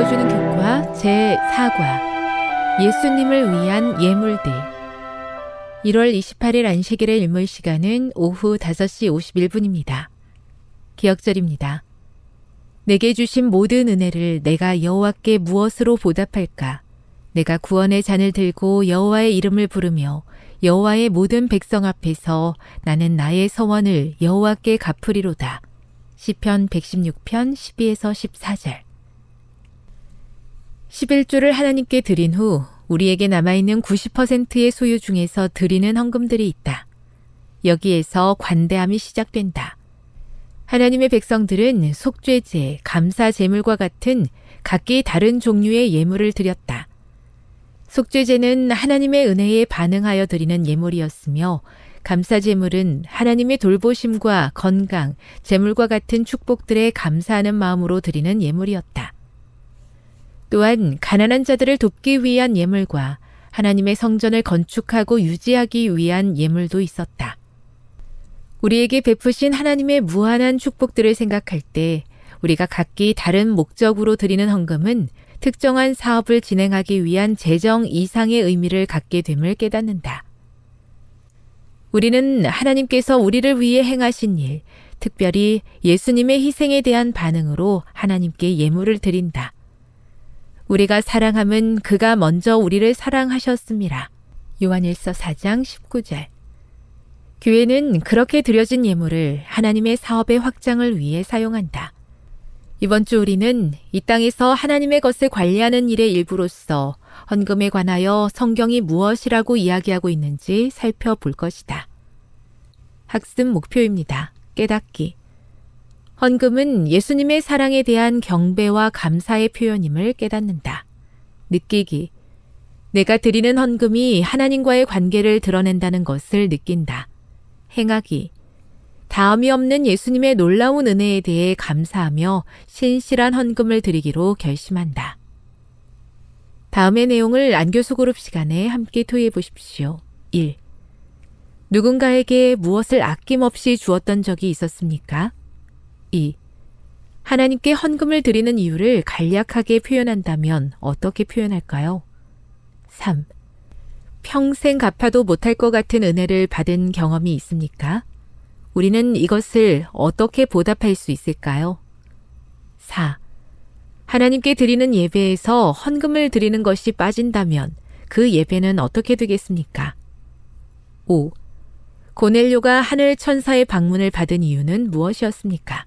읽어주는 교과 제4과 예수님을 위한 예물들 1월 28일 안식일의 일몰 시간은 오후 5시 51분입니다. 기억절입니다. 내게 주신 모든 은혜를 내가 여호와께 무엇으로 보답할까? 내가 구원의 잔을 들고 여호와의 이름을 부르며 여호와의 모든 백성 앞에서 나는 나의 서원을 여호와께 갚으리로다. 시편 116편 12에서 14절. 11조를 하나님께 드린 후 우리에게 남아있는 90%의 소유 중에서 드리는 헌금들이 있다. 여기에서 관대함이 시작된다. 하나님의 백성들은 속죄제, 감사 제물과 같은 각기 다른 종류의 예물을 드렸다. 속죄제는 하나님의 은혜에 반응하여 드리는 예물이었으며 감사 제물은 하나님의 돌보심과 건강, 제물과 같은 축복들에 감사하는 마음으로 드리는 예물이었다. 또한 가난한 자들을 돕기 위한 예물과 하나님의 성전을 건축하고 유지하기 위한 예물도 있었다. 우리에게 베푸신 하나님의 무한한 축복들을 생각할 때 우리가 각기 다른 목적으로 드리는 헌금은 특정한 사업을 진행하기 위한 재정 이상의 의미를 갖게 됨을 깨닫는다. 우리는 하나님께서 우리를 위해 행하신 일, 특별히 예수님의 희생에 대한 반응으로 하나님께 예물을 드린다. 우리가 사랑함은 그가 먼저 우리를 사랑하셨습니다. 요한일서 4장 19절. 교회는 그렇게 드려진 예물을 하나님의 사업의 확장을 위해 사용한다. 이번 주 우리는 이 땅에서 하나님의 것을 관리하는 일의 일부로서 헌금에 관하여 성경이 무엇이라고 이야기하고 있는지 살펴볼 것이다. 학습 목표입니다. 깨닫기. 헌금은 예수님의 사랑에 대한 경배와 감사의 표현임을 깨닫는다. 느끼기. 내가 드리는 헌금이 하나님과의 관계를 드러낸다는 것을 느낀다. 행하기. 다음이 없는 예수님의 놀라운 은혜에 대해 감사하며 신실한 헌금을 드리기로 결심한다. 다음의 내용을 안교수 그룹 시간에 함께 토의해 보십시오. 1. 누군가에게 무엇을 아낌없이 주었던 적이 있었습니까? 2. 하나님께 헌금을 드리는 이유를 간략하게 표현한다면 어떻게 표현할까요? 3. 평생 갚아도 못할 것 같은 은혜를 받은 경험이 있습니까? 우리는 이것을 어떻게 보답할 수 있을까요? 4. 하나님께 드리는 예배에서 헌금을 드리는 것이 빠진다면 그 예배는 어떻게 되겠습니까? 5. 고넬료가 하늘 천사의 방문을 받은 이유는 무엇이었습니까?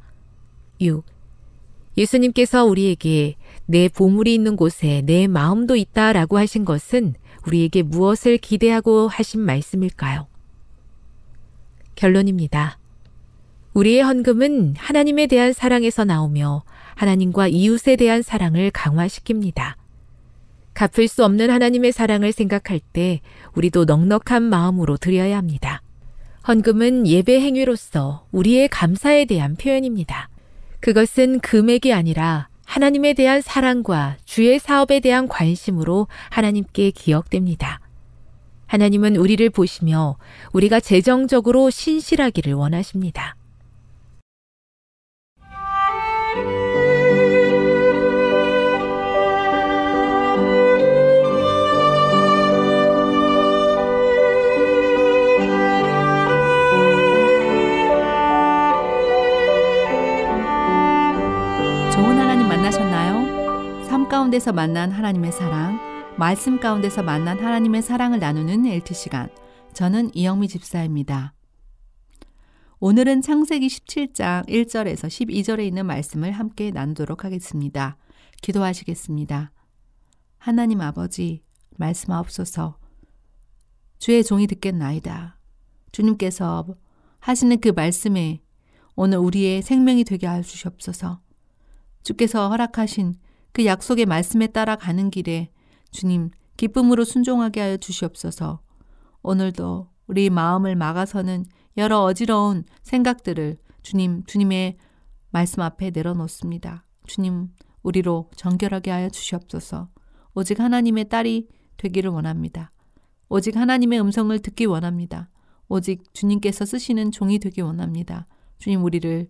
6. 예수님께서 우리에게 내 보물이 있는 곳에 내 마음도 있다 라고 하신 것은 우리에게 무엇을 기대하고 하신 말씀일까요? 결론입니다. 우리의 헌금은 하나님에 대한 사랑에서 나오며 하나님과 이웃에 대한 사랑을 강화시킵니다. 갚을 수 없는 하나님의 사랑을 생각할 때 우리도 넉넉한 마음으로 드려야 합니다. 헌금은 예배 행위로서 우리의 감사에 대한 표현입니다. 그것은 금액이 아니라 하나님에 대한 사랑과 주의 사업에 대한 관심으로 하나님께 기억됩니다. 하나님은 우리를 보시며 우리가 재정적으로 신실하기를 원하십니다. 가운데서 만난 하나님의 사랑, 말씀 가운데서 만난 하나님의 사랑을 나누는 엘트 시간. 저는 이영미 집사입니다. 오늘은 창세기 17장 1절에서 12절에 있는 말씀을 함께 나누도록 하겠습니다. 기도하시겠습니다. 하나님 아버지, 말씀하옵소서. 주의 종이 듣겠나이다. 주님께서 하시는 그 말씀에 오늘 우리의 생명이 되게 해 주시옵소서. 주께서 허락하신 그 약속의 말씀에 따라 가는 길에 주님 기쁨으로 순종하게 하여 주시옵소서. 오늘도 우리 마음을 막아서는 여러 어지러운 생각들을 주님, 주님의 말씀 앞에 내려놓습니다. 주님, 우리로 정결하게 하여 주시옵소서. 오직 하나님의 딸이 되기를 원합니다. 오직 하나님의 음성을 듣기 원합니다. 오직 주님께서 쓰시는 종이 되기 원합니다. 주님, 우리를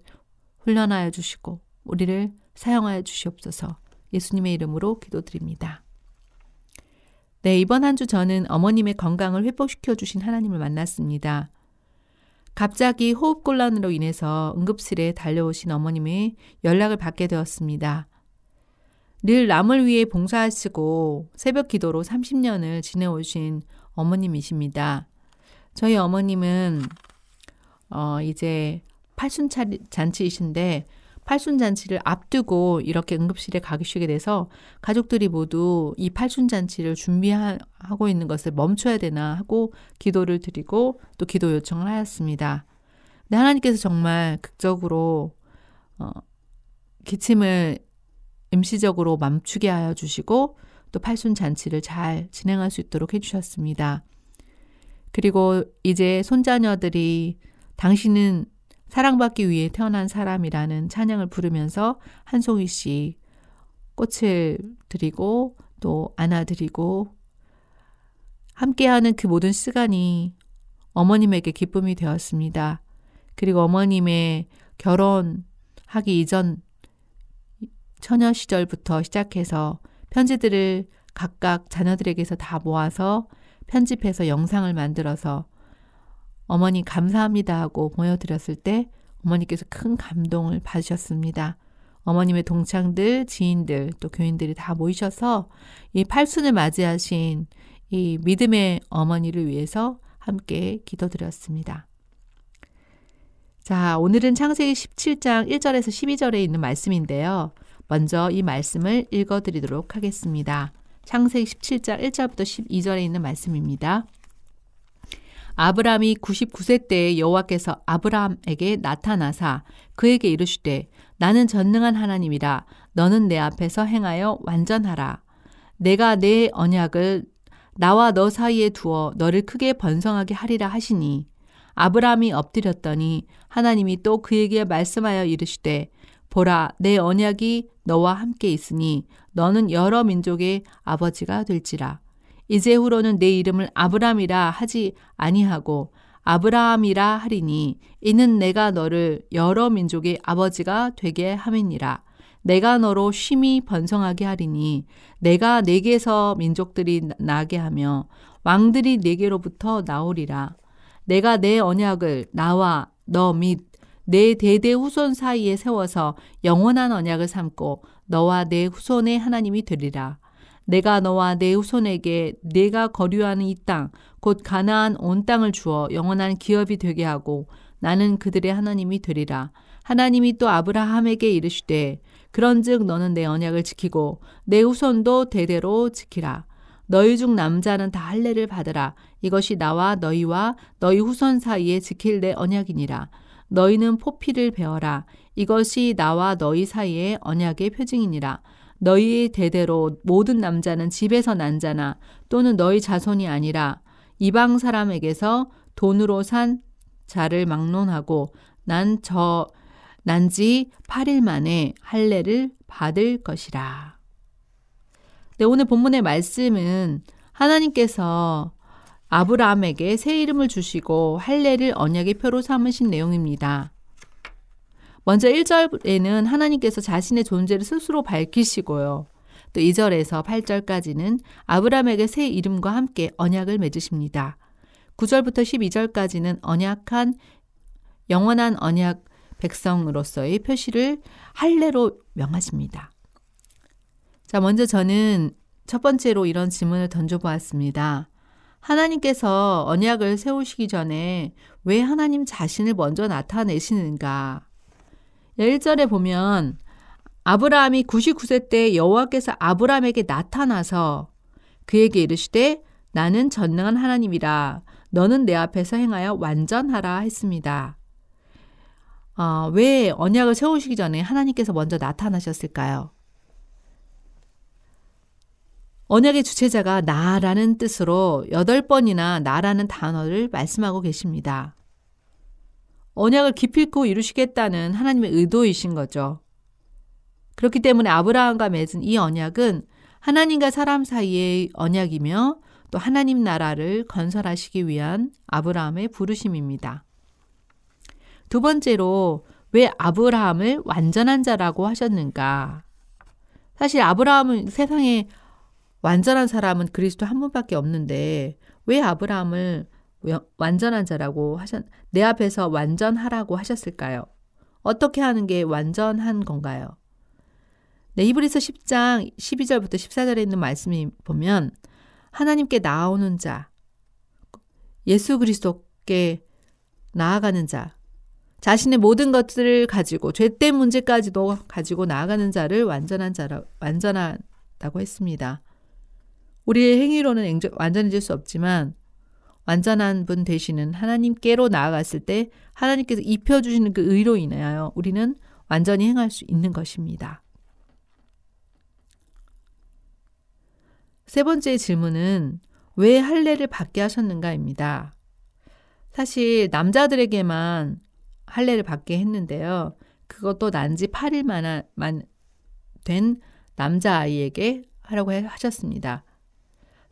훈련하여 주시고, 우리를 사용하여 주시옵소서. 예수님의 이름으로 기도드립니다. 네, 이번 한 주 저는 어머님의 건강을 회복시켜 주신 하나님을 만났습니다. 갑자기 호흡곤란으로 인해서 응급실에 달려오신 어머님의 연락을 받게 되었습니다. 늘 남을 위해 봉사하시고 새벽 기도로 30년을 지내오신 어머님이십니다. 저희 어머님은 어, 이제 팔순 잔치이신데 팔순잔치를 앞두고 이렇게 응급실에 가시게 돼서 가족들이 모두 이 팔순잔치를 준비하고 있는 것을 멈춰야 되나 하고 기도를 드리고 또 기도 요청을 하였습니다. 근데 하나님께서 정말 극적으로 어, 기침을 임시적으로 멈추게 하여 주시고 또 팔순잔치를 잘 진행할 수 있도록 해주셨습니다. 그리고 이제 손자녀들이 당신은 사랑받기 위해 태어난 사람이라는 찬양을 부르면서 한 송이씩 꽃을 드리고 또 안아드리고 함께하는 그 모든 시간이 어머님에게 기쁨이 되었습니다. 그리고 어머님의 결혼하기 이전 처녀 시절부터 시작해서 편지들을 각각 자녀들에게서 다 모아서 편집해서 영상을 만들어서 어머니 감사합니다 하고 보여드렸을 때 어머니께서 큰 감동을 받으셨습니다. 어머님의 동창들, 지인들, 또 교인들이 다 모이셔서 이 팔순을 맞이하신 이 믿음의 어머니를 위해서 함께 기도드렸습니다. 자, 오늘은 창세기 17장 1절에서 12절에 있는 말씀인데요. 먼저 이 말씀을 읽어드리도록 하겠습니다. 창세기 17장 1절부터 12절에 있는 말씀입니다. 아브람이 99세 때에 여호와께서 아브람에게 나타나사 그에게 이르시되 나는 전능한 하나님이라. 너는 내 앞에서 행하여 완전하라. 내가 내 언약을 나와 너 사이에 두어 너를 크게 번성하게 하리라 하시니 아브람이 엎드렸더니 하나님이 또 그에게 말씀하여 이르시되 보라 내 언약이 너와 함께 있으니 너는 여러 민족의 아버지가 될지라 이제 후로는 내 이름을 아브람이라 하지 아니하고 아브라함이라 하리니 이는 내가 너를 여러 민족의 아버지가 되게 함이니라. 내가 너로 심히 번성하게 하리니 내가 내게서 민족들이 나게 하며 왕들이 내게로부터 나오리라. 내가 내 언약을 나와 너 및 내 대대 후손 사이에 세워서 영원한 언약을 삼고 너와 내 후손의 하나님이 되리라. 내가 너와 내 후손에게 내가 거류하는 이 땅, 곧 가나안 온 땅을 주어 영원한 기업이 되게 하고 나는 그들의 하나님이 되리라. 하나님이 또 아브라함에게 이르시되 그런즉 너는 내 언약을 지키고 내 후손도 대대로 지키라. 너희 중 남자는 다 할례를 받으라. 이것이 나와 너희와 너희 후손 사이에 지킬 내 언약이니라. 너희는 포피를 베어라. 이것이 나와 너희 사이의 언약의 표징이니라. 너희 대대로 모든 남자는 집에서 난 자나 또는 너희 자손이 아니라 이방 사람에게서 돈으로 산 자를 막론하고 난 저 난지 8일 만에 할례를 받을 것이라. 네, 오늘 본문의 말씀은 하나님께서 아브라함에게 새 이름을 주시고 할례를 언약의 표로 삼으신 내용입니다. 먼저 1절에는 하나님께서 자신의 존재를 스스로 밝히시고요. 또 2절에서 8절까지는 아브라함에게 새 이름과 함께 언약을 맺으십니다. 9절부터 12절까지는 언약한 영원한 언약 백성으로서의 표시를 할례로 명하십니다. 자, 먼저 저는 첫 번째로 이런 질문을 던져 보았습니다. 하나님께서 언약을 세우시기 전에 왜 하나님 자신을 먼저 나타내시는가? 1절에 보면 아브라함이 99세 때 여호와께서 아브라함에게 나타나서 그에게 이르시되 나는 전능한 하나님이라 너는 내 앞에서 행하여 완전하라 했습니다. 어, 왜 언약을 세우시기 전에 하나님께서 먼저 나타나셨을까요? 언약의 주체자가 나라는 뜻으로 여덟 번이나 나라는 단어를 말씀하고 계십니다. 언약을 기필코 이루시겠다는 하나님의 의도이신 거죠. 그렇기 때문에 아브라함과 맺은 이 언약은 하나님과 사람 사이의 언약이며 또 하나님 나라를 건설하시기 위한 아브라함의 부르심입니다. 두 번째로 왜 아브라함을 완전한 자라고 하셨는가? 사실 아브라함은 세상에 완전한 사람은 그리스도 한 분밖에 없는데 왜 아브라함을 완전한 자라고 하셨, 내 앞에서 완전하라고 하셨을까요? 어떻게 하는 게 완전한 건가요? 네, 이브리서 10장 12절부터 14절에 있는 말씀이 보면 하나님께 나오는 자, 예수 그리스도께 나아가는 자, 자신의 모든 것들을 가지고 죄된 문제까지도 가지고 나아가는 자를 완전한 자라 완전하다고 했습니다. 우리의 행위로는 완전해질 수 없지만 완전한 분 되시는 하나님께로 나아갔을 때 하나님께서 입혀주시는 그 의로 인하여 우리는 완전히 행할 수 있는 것입니다. 세 번째 질문은 왜 할례를 받게 하셨는가입니다. 사실 남자들에게만 할례를 받게 했는데요. 그것도 난지 8일만 된 남자 아이에게 하라고 하셨습니다.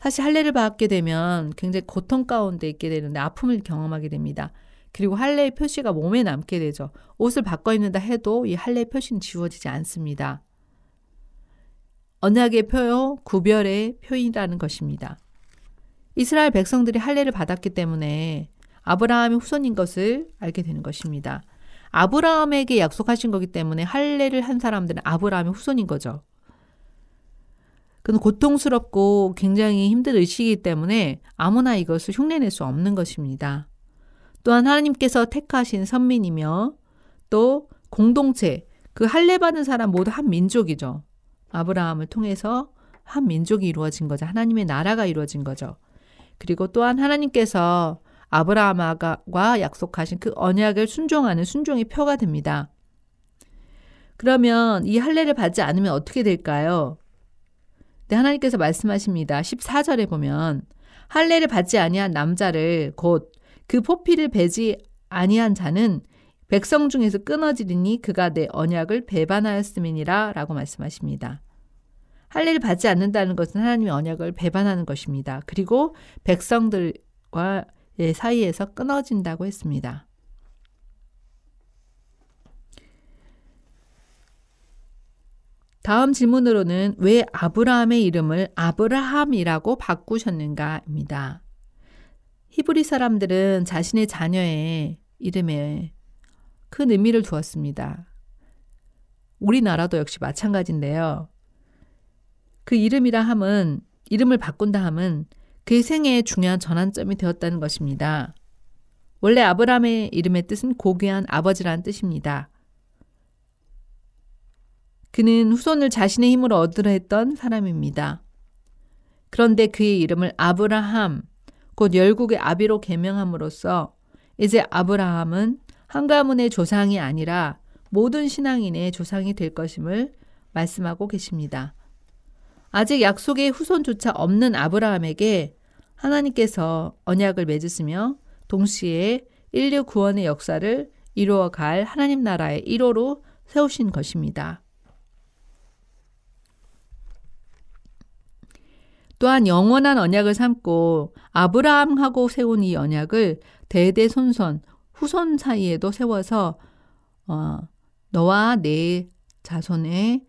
사실 할례를 받게 되면 굉장히 고통 가운데 있게 되는데 아픔을 경험하게 됩니다. 그리고 할례의 표시가 몸에 남게 되죠. 옷을 바꿔 입는다 해도 이 할례의 표시는 지워지지 않습니다. 언약의 표요, 구별의 표이라는 것입니다. 이스라엘 백성들이 할례를 받았기 때문에 아브라함의 후손인 것을 알게 되는 것입니다. 아브라함에게 약속하신 거기 때문에 할례를 한 사람들은 아브라함의 후손인 거죠. 그는 고통스럽고 굉장히 힘든 의식이기 때문에 아무나 이것을 흉내낼 수 없는 것입니다. 또한 하나님께서 택하신 선민이며 또 공동체, 그 할례받은 사람 모두 한 민족이죠. 아브라함을 통해서 한 민족이 이루어진 거죠. 하나님의 나라가 이루어진 거죠. 그리고 또한 하나님께서 아브라함과 약속하신 그 언약을 순종하는 순종의 표가 됩니다. 그러면 이 할례를 받지 않으면 어떻게 될까요? 네, 하나님께서 말씀하십니다. 14절에 보면 할례를 받지 아니한 남자를 곧 그 포피를 베지 아니한 자는 백성 중에서 끊어지리니 그가 내 언약을 배반하였음이니라 라고 말씀하십니다. 할례를 받지 않는다는 것은 하나님의 언약을 배반하는 것입니다. 그리고 백성들과 사이에서 끊어진다고 했습니다. 다음 질문으로는 왜 아브라함의 이름을 아브라함이라고 바꾸셨는가입니다. 히브리 사람들은 자신의 자녀의 이름에 큰 의미를 두었습니다. 우리나라도 역시 마찬가지인데요. 그 이름이라 함은 이름을 바꾼다 함은 그의 생애의 중요한 전환점이 되었다는 것입니다. 원래 아브라함의 이름의 뜻은 고귀한 아버지라는 뜻입니다. 그는 후손을 자신의 힘으로 얻으려 했던 사람입니다. 그런데 그의 이름을 아브라함, 곧 열국의 아비로 개명함으로써 이제 아브라함은 한 가문의 조상이 아니라 모든 신앙인의 조상이 될 것임을 말씀하고 계십니다. 아직 약속의 후손조차 없는 아브라함에게 하나님께서 언약을 맺으시며 동시에 인류 구원의 역사를 이루어갈 하나님 나라의 1호로 세우신 것입니다. 또한 영원한 언약을 삼고 아브라함하고 세운 이 언약을 대대손손 후손 사이에도 세워서 어, 너와 내 자손의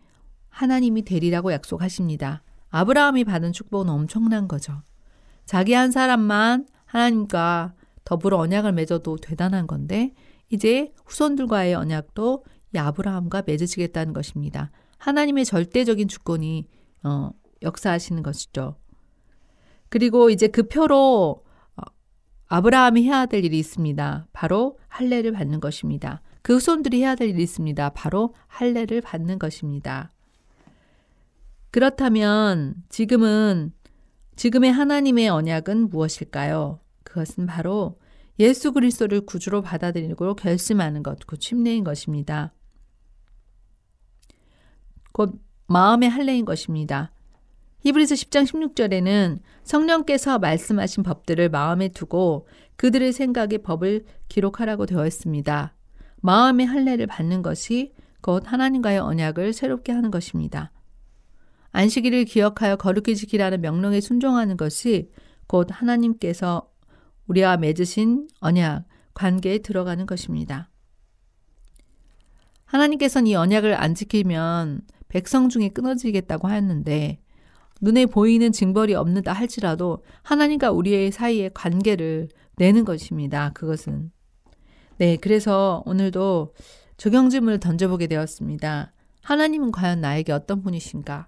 하나님이 되리라고 약속하십니다. 아브라함이 받은 축복은 엄청난 거죠. 자기 한 사람만 하나님과 더불어 언약을 맺어도 대단한 건데 이제 후손들과의 언약도 이 아브라함과 맺으시겠다는 것입니다. 하나님의 절대적인 주권이 어, 역사하시는 것이죠. 그리고 이제 그 표로 어, 아브라함이 해야 될 일이 있습니다. 바로 할례를 받는 것입니다. 그 후손들이 해야 될 일이 있습니다. 바로 할례를 받는 것입니다. 그렇다면 지금은 지금의 하나님의 언약은 무엇일까요? 그것은 바로 예수 그리스도를 구주로 받아들이고 결심하는 것, 그 침례인 것입니다. 곧 마음의 할례인 것입니다. 히브리서 10장 16절에는 성령께서 말씀하신 법들을 마음에 두고 그들의 생각의 법을 기록하라고 되어 있습니다. 마음의 할례를 받는 것이 곧 하나님과의 언약을 새롭게 하는 것입니다. 안식일을 기억하여 거룩히 지키라는 명령에 순종하는 것이 곧 하나님께서 우리와 맺으신 언약, 관계에 들어가는 것입니다. 하나님께서는 이 언약을 안 지키면 백성 중에 끊어지겠다고 하였는데 눈에 보이는 징벌이 없는다 할지라도 하나님과 우리의 사이의 관계를 내는 것입니다. 그것은. 네, 그래서 오늘도 적용 질문을 던져보게 되었습니다. 하나님은 과연 나에게 어떤 분이신가?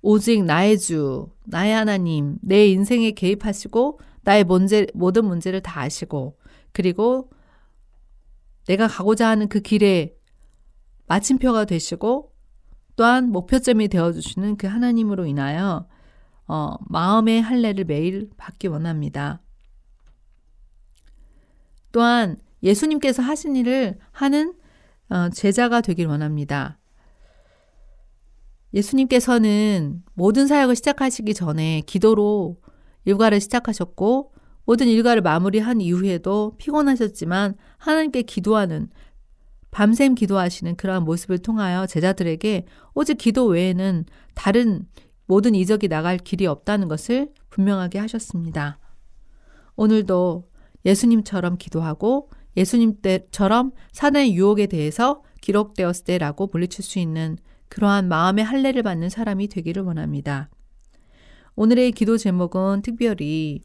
오직 나의 주, 나의 하나님, 내 인생에 개입하시고 나의 문제, 모든 문제를 다 아시고 그리고 내가 가고자 하는 그 길에 마침표가 되시고 또한 목표점이 되어주시는 그 하나님으로 인하여 어, 마음의 할례를 매일 받기 원합니다. 또한 예수님께서 하신 일을 하는 어, 제자가 되길 원합니다. 예수님께서는 모든 사역을 시작하시기 전에 기도로 일과를 시작하셨고 모든 일과를 마무리한 이후에도 피곤하셨지만 하나님께 기도하는 밤샘 기도하시는 그러한 모습을 통하여 제자들에게 오직 기도 외에는 다른 모든 이적이 나갈 길이 없다는 것을 분명하게 하셨습니다. 오늘도 예수님처럼 기도하고 예수님 때처럼 사단의 유혹에 대해서 기록되었을 때라고 물리칠 수 있는 그러한 마음의 할례를 받는 사람이 되기를 원합니다. 오늘의 기도 제목은 특별히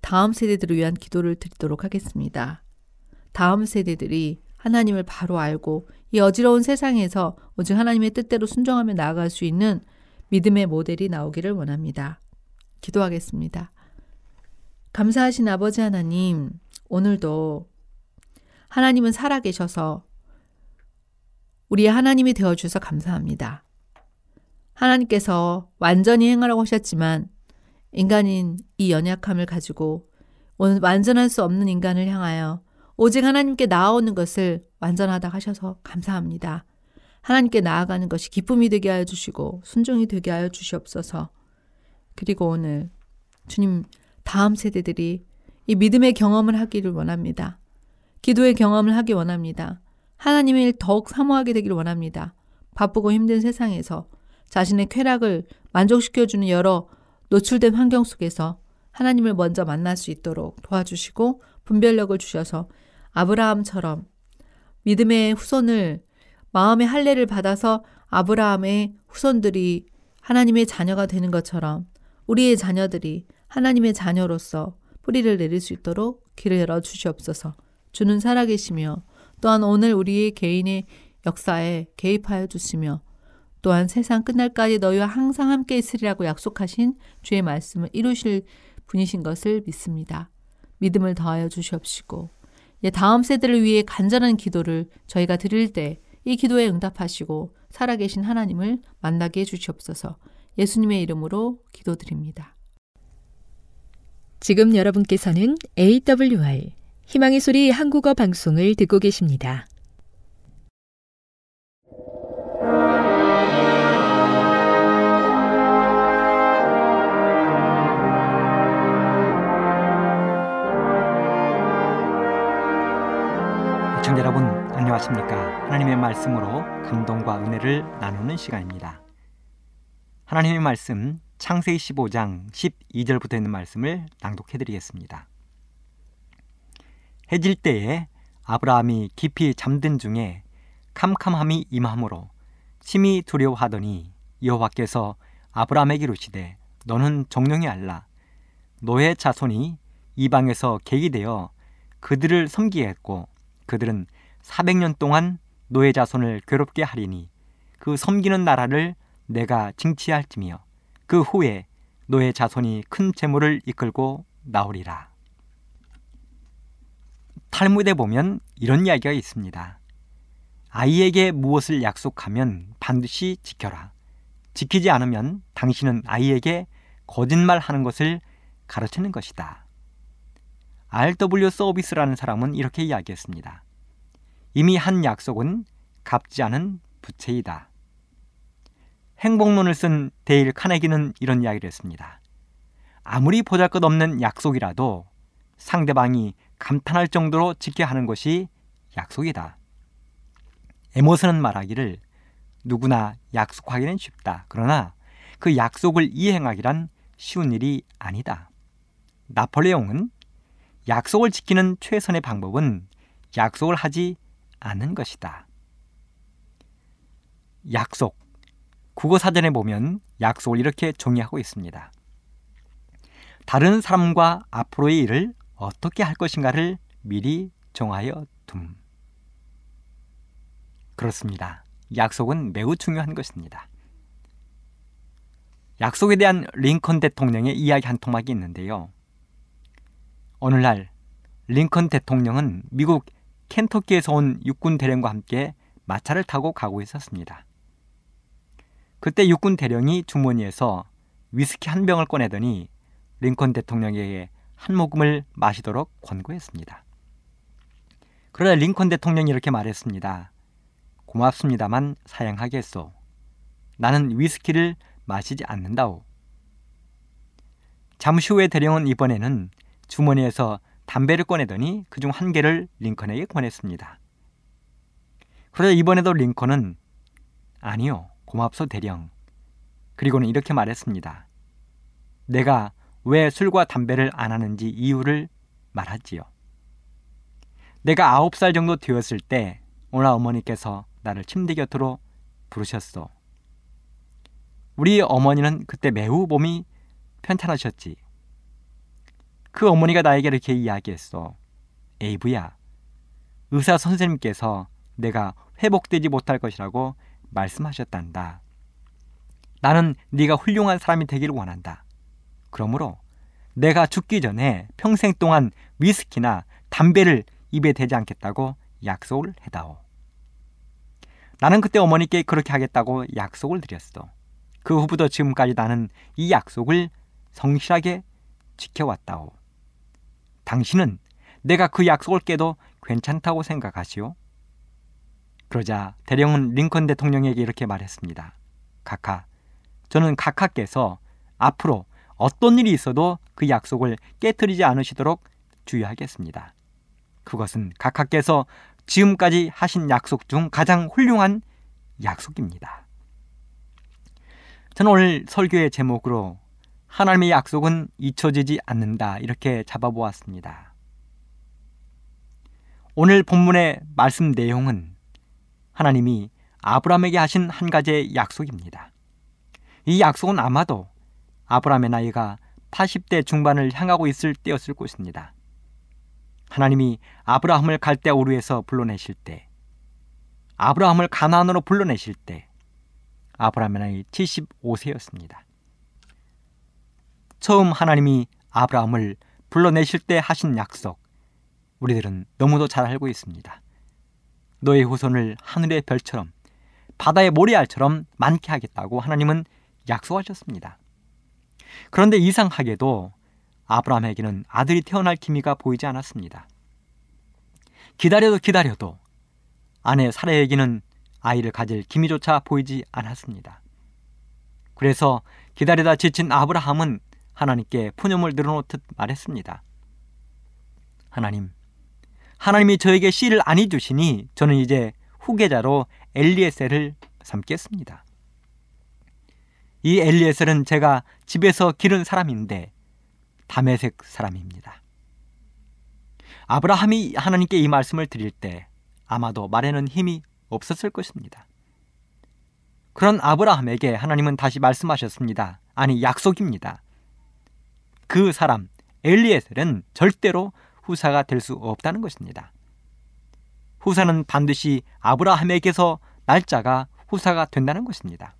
다음 세대들을 위한 기도를 드리도록 하겠습니다. 다음 세대들이 하나님을 바로 알고 이 어지러운 세상에서 오직 하나님의 뜻대로 순종하며 나아갈 수 있는 믿음의 모델이 나오기를 원합니다. 기도하겠습니다. 감사하신 아버지 하나님, 오늘도 하나님은 살아계셔서 우리의 하나님이 되어주셔서 감사합니다. 하나님께서 완전히 행하라고 하셨지만 인간인 이 연약함을 가지고 완전할 수 없는 인간을 향하여 오직 하나님께 나아오는 것을 완전하다 하셔서 감사합니다. 하나님께 나아가는 것이 기쁨이 되게 하여 주시고 순종이 되게 하여 주시옵소서. 그리고 오늘 주님 다음 세대들이 이 믿음의 경험을 하기를 원합니다. 기도의 경험을 하기 원합니다. 하나님을 더욱 사모하게 되기를 원합니다. 바쁘고 힘든 세상에서 자신의 쾌락을 만족시켜주는 여러 노출된 환경 속에서 하나님을 먼저 만날 수 있도록 도와주시고 분별력을 주셔서 아브라함처럼 믿음의 후손을 마음의 할례를 받아서 아브라함의 후손들이 하나님의 자녀가 되는 것처럼 우리의 자녀들이 하나님의 자녀로서 뿌리를 내릴 수 있도록 길을 열어 주시옵소서. 주는 살아계시며 또한 오늘 우리의 개인의 역사에 개입하여 주시며 또한 세상 끝날까지 너희와 항상 함께 있으리라고 약속하신 주의 말씀을 이루실 분이신 것을 믿습니다. 믿음을 더하여 주시옵시고 예, 다음 세대를 위해 간절한 기도를 저희가 드릴 때 이 기도에 응답하시고 살아계신 하나님을 만나게 해주시옵소서 예수님의 이름으로 기도드립니다. 지금 여러분께서는 AWR 희망의 소리 한국어 방송을 듣고 계십니다. 시청자 여러분 안녕하십니까? 하나님의 말씀으로 감동과 은혜를 나누는 시간입니다. 하나님의 말씀 창세기 15장 12절부터 있는 말씀을 낭독해 드리겠습니다. 해질 때에 아브라함이 깊이 잠든 중에 캄캄함이 임함으로 심히 두려워하더니 여호와께서 아브라함에게 이르시되 너는 정령이 알라. 너의 자손이 이방에서 객이 되어 그들을 섬기게 했고 그들은 400년 동안 노예 자손을 괴롭게 하리니 그 섬기는 나라를 내가 징치할지며 그 후에 노예 자손이 큰 재물을 이끌고 나오리라. 탈무드에 보면 이런 이야기가 있습니다. 아이에게 무엇을 약속하면 반드시 지켜라. 지키지 않으면 당신은 아이에게 거짓말하는 것을 가르치는 것이다. RW 서비스라는 사람은 이렇게 이야기했습니다. 이미 한 약속은 갚지 않은 부채이다. 행복론을 쓴 데일 카네기는 이런 이야기를 했습니다. 아무리 보잘것없는 약속이라도 상대방이 감탄할 정도로 지켜야 하는 것이 약속이다. 에모스는 말하기를 누구나 약속하기는 쉽다. 그러나 그 약속을 이행하기란 쉬운 일이 아니다. 나폴레옹은 약속을 지키는 최선의 방법은 약속을 하지 않는 것이다. 약속. 국어사전에 보면 약속을 이렇게 정의하고 있습니다. 다른 사람과 앞으로의 일을 어떻게 할 것인가를 미리 정하여 둠. 그렇습니다. 약속은 매우 중요한 것입니다. 약속에 대한 링컨 대통령의 이야기 한 토막이 있는데요. 어느 날 링컨 대통령은 미국 켄터키에서 온 육군 대령과 함께 마차를 타고 가고 있었습니다. 그때 육군 대령이 주머니에서 위스키 한 병을 꺼내더니 링컨 대통령에게 한 모금을 마시도록 권고했습니다. 그러나 링컨 대통령이 이렇게 말했습니다. 고맙습니다만 사양하겠소. 나는 위스키를 마시지 않는다오. 잠시 후에 대령은 이번에는 주머니에서 담배를 꺼내더니 그중 한 개를 링컨에게 권했습니다. 그러자 이번에도 링컨은 아니요, 고맙소 대령. 그리고는 이렇게 말했습니다. 내가 왜 술과 담배를 안 하는지 이유를 말하지요. 내가 아홉 살 정도 되었을 때 오나 어머니께서 나를 침대 곁으로 부르셨소. 우리 어머니는 그때 매우 몸이 편찮으셨지. 그 어머니가 나에게 이렇게 이야기했어. 에이브야, 의사 선생님께서 내가 회복되지 못할 것이라고 말씀하셨단다. 나는 네가 훌륭한 사람이 되기를 원한다. 그러므로 내가 죽기 전에 평생 동안 위스키나 담배를 입에 대지 않겠다고 약속을 해다오. 나는 그때 어머니께 그렇게 하겠다고 약속을 드렸어. 그 후부터 지금까지 나는 이 약속을 성실하게 지켜왔다오. 당신은 내가 그 약속을 깨도 괜찮다고 생각하시오? 그러자 대령은 링컨 대통령에게 이렇게 말했습니다. 카카, 저는 카카께서 앞으로 어떤 일이 있어도 그 약속을 깨뜨리지 않으시도록 주의하겠습니다. 그것은 카카께서 지금까지 하신 약속 중 가장 훌륭한 약속입니다. 저는 오늘 설교의 제목으로 하나님의 약속은 잊혀지지 않는다. 이렇게 잡아보았습니다. 오늘 본문의 말씀 내용은 하나님이 아브라함에게 하신 한 가지의 약속입니다. 이 약속은 아마도 아브라함의 나이가 80대 중반을 향하고 있을 때였을 것입니다. 하나님이 아브라함을 갈대 우르에서 불러내실 때, 아브라함을 가나안으로 불러내실 때, 아브라함의 나이 75세였습니다. 처음 하나님이 아브라함을 불러내실 때 하신 약속, 우리들은 너무도 잘 알고 있습니다. 너의 후손을 하늘의 별처럼 바다의 모래알처럼 많게 하겠다고 하나님은 약속하셨습니다. 그런데 이상하게도 아브라함에게는 아들이 태어날 기미가 보이지 않았습니다. 기다려도 기다려도 아내 사라에게는 아이를 가질 기미조차 보이지 않았습니다. 그래서 기다리다 지친 아브라함은 하나님께 푸념을 늘어놓듯 말했습니다. 하나님, 하나님이 저에게 씨를 아니 주시니 저는 이제 후계자로 엘리에셀을 삼겠습니다. 이 엘리에셀은 제가 집에서 기른 사람인데 담에색 사람입니다. 아브라함이 하나님께 이 말씀을 드릴 때 아마도 말에는 힘이 없었을 것입니다. 그런 아브라함에게 하나님은 다시 말씀하셨습니다. 아니 약속입니다. 그 사람 엘리에셀은 절대로 후사가 될 수 없다는 것입니다. 후사는 반드시 아브라함에게서 날짜가 후사가 된다는 것입니다.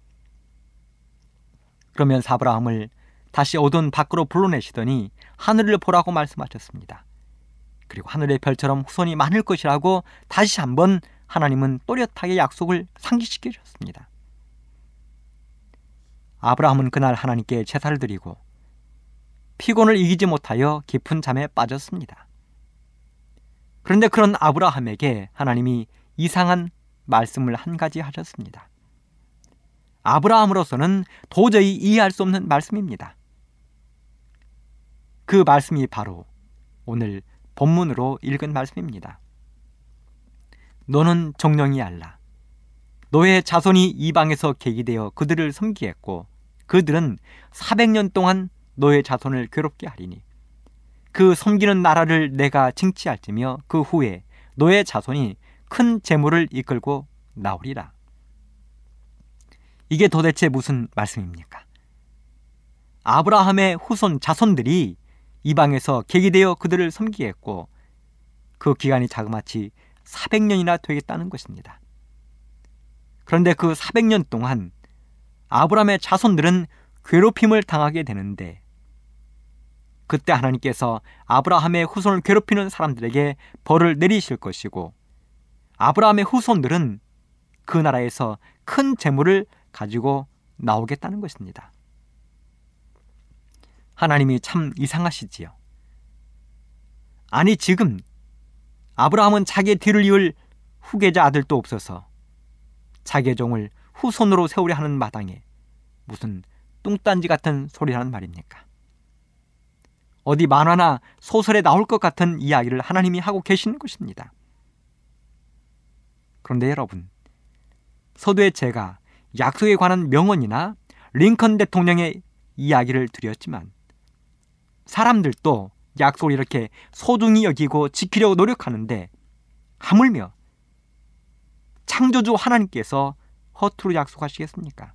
그러면 사브라함을 다시 어두운 밖으로 불러내시더니 하늘을 보라고 말씀하셨습니다. 그리고 하늘의 별처럼 후손이 많을 것이라고 다시 한번 하나님은 또렷하게 약속을 상기시켜 주셨습니다. 아브라함은 그날 하나님께 제사를 드리고 피곤을 이기지 못하여 깊은 잠에 빠졌습니다. 그런데 그런 아브라함에게 하나님이 이상한 말씀을 한 가지 하셨습니다. 아브라함으로서는 도저히 이해할 수 없는 말씀입니다. 그 말씀이 바로 오늘 본문으로 읽은 말씀입니다. 너는 정령이 알라. 너의 자손이 이방에서 계기되어 그들을 섬기했고 그들은 400년 동안 너의 자손을 괴롭게 하리니 그 섬기는 나라를 내가 징치할지며 그 후에 너의 자손이 큰 재물을 이끌고 나오리라. 이게 도대체 무슨 말씀입니까? 아브라함의 후손 자손들이 이방에서 계기되어 그들을 섬기했고 그 기간이 자그마치 400년이나 되겠다는 것입니다. 그런데 그 400년 동안 아브라함의 자손들은 괴롭힘을 당하게 되는데 그때 하나님께서 아브라함의 후손을 괴롭히는 사람들에게 벌을 내리실 것이고 아브라함의 후손들은 그 나라에서 큰 재물을 가지고 나오겠다는 것입니다. 하나님이 참 이상하시지요. 아니 지금 아브라함은 자기의 뒤를 이을 후계자 아들도 없어서 자기의 종을 후손으로 세우려 하는 마당에 무슨 뚱딴지 같은 소리라는 말입니까? 어디 만화나 소설에 나올 것 같은 이야기를 하나님이 하고 계시는 것입니다. 그런데 여러분, 서두에 제가 약속에 관한 명언이나 링컨 대통령의 이야기를 드렸지만 사람들도 약속을 이렇게 소중히 여기고 지키려고 노력하는데 하물며 창조주 하나님께서 허투루 약속하시겠습니까?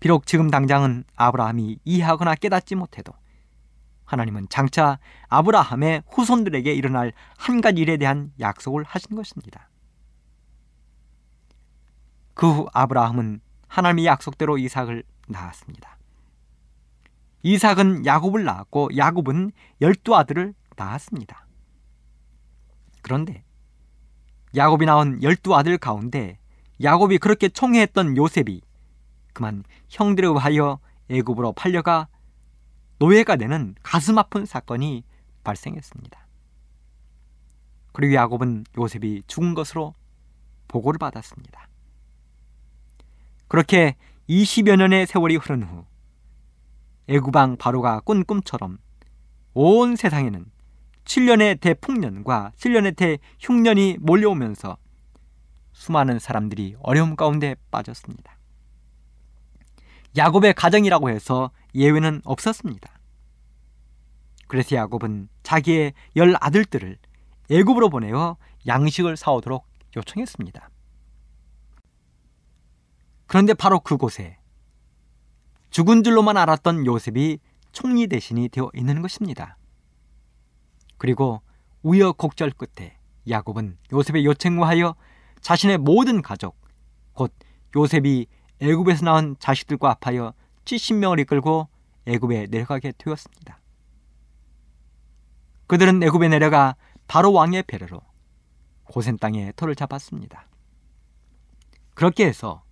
비록 지금 당장은 아브라함이 이해하거나 깨닫지 못해도 하나님은 장차 아브라함의 후손들에게 일어날 한 가지 일에 대한 약속을 하신 것입니다. 그 후 아브라함은 하나님의 약속대로 이삭을 낳았습니다. 이삭은 야곱을 낳았고 야곱은 열두 아들을 낳았습니다. 그런데 야곱이 낳은 열두 아들 가운데 야곱이 그렇게 총애했던 요셉이 그만 형들에 의하여 애굽으로 팔려가 노예가 되는 가슴 아픈 사건이 발생했습니다. 그리고 야곱은 요셉이 죽은 것으로 보고를 받았습니다. 그렇게 20여 년의 세월이 흐른 후 애구방 바로가 꾼 꿈처럼 온 세상에는 7년의 대풍년과 7년의 대흉년이 몰려오면서 수많은 사람들이 어려움 가운데 빠졌습니다. 야곱의 가정이라고 해서 예외는 없었습니다. 그래서 야곱은 자기의 열 아들들을 애굽으로 보내어 양식을 사오도록 요청했습니다. 그런데 바로 그곳에 죽은 줄로만 알았던 요셉이 총리 대신이 되어 있는 것입니다. 그리고 우여곡절 끝에 야곱은 요셉의 요청을 하여 자신의 모든 가족, 곧 요셉이 애굽에서 나온 자식들과 합하여 70명을 이끌고 애굽에 내려가게 되었습니다. 그들은 애굽에 내려가 바로 왕의 배려로 고센 땅에 터를 잡았습니다. 그렇게 해서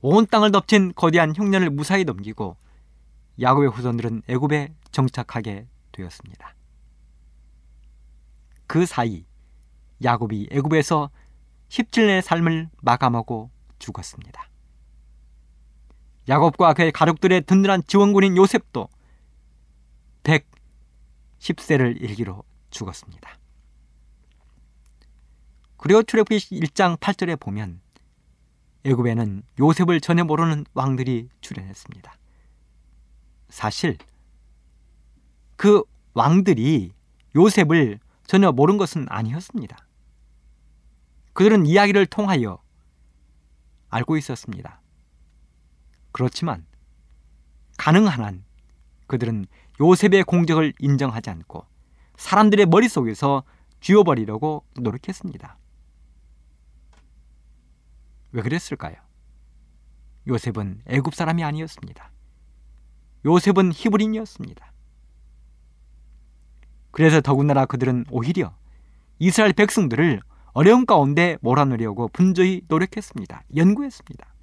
온 땅을 덮친 거대한 흉년을 무사히 넘기고 야곱의 후손들은 애굽에 정착하게 되었습니다. 그 사이 야곱이 애굽에서 17년의 삶을 마감하고 죽었습니다. 야곱과 그의 가족들의 든든한 지원군인 요셉도 110세를 일기로 죽었습니다. 그리고 출애굽기 1장 8절에 보면 애굽에는 요셉을 전혀 모르는 왕들이 출현했습니다. 사실 그 왕들이 요셉을 전혀 모른 것은 아니었습니다. 그들은 이야기를 통하여 알고 있었습니다. 그렇지만 가능한 한 그들은 요셉의 공적을 인정하지 않고 사람들의 머릿속에서 쥐어버리려고 노력했습니다. 왜 그랬을까요? 요셉은 애굽 사람이 아니었습니다. 요셉은 히브린이었습니다. 그래서 더군다나 그들은 오히려 이스라엘 백성들을 어려움 가운데 몰아넣으려고 분주히 노력했습니다. 연구했습니다.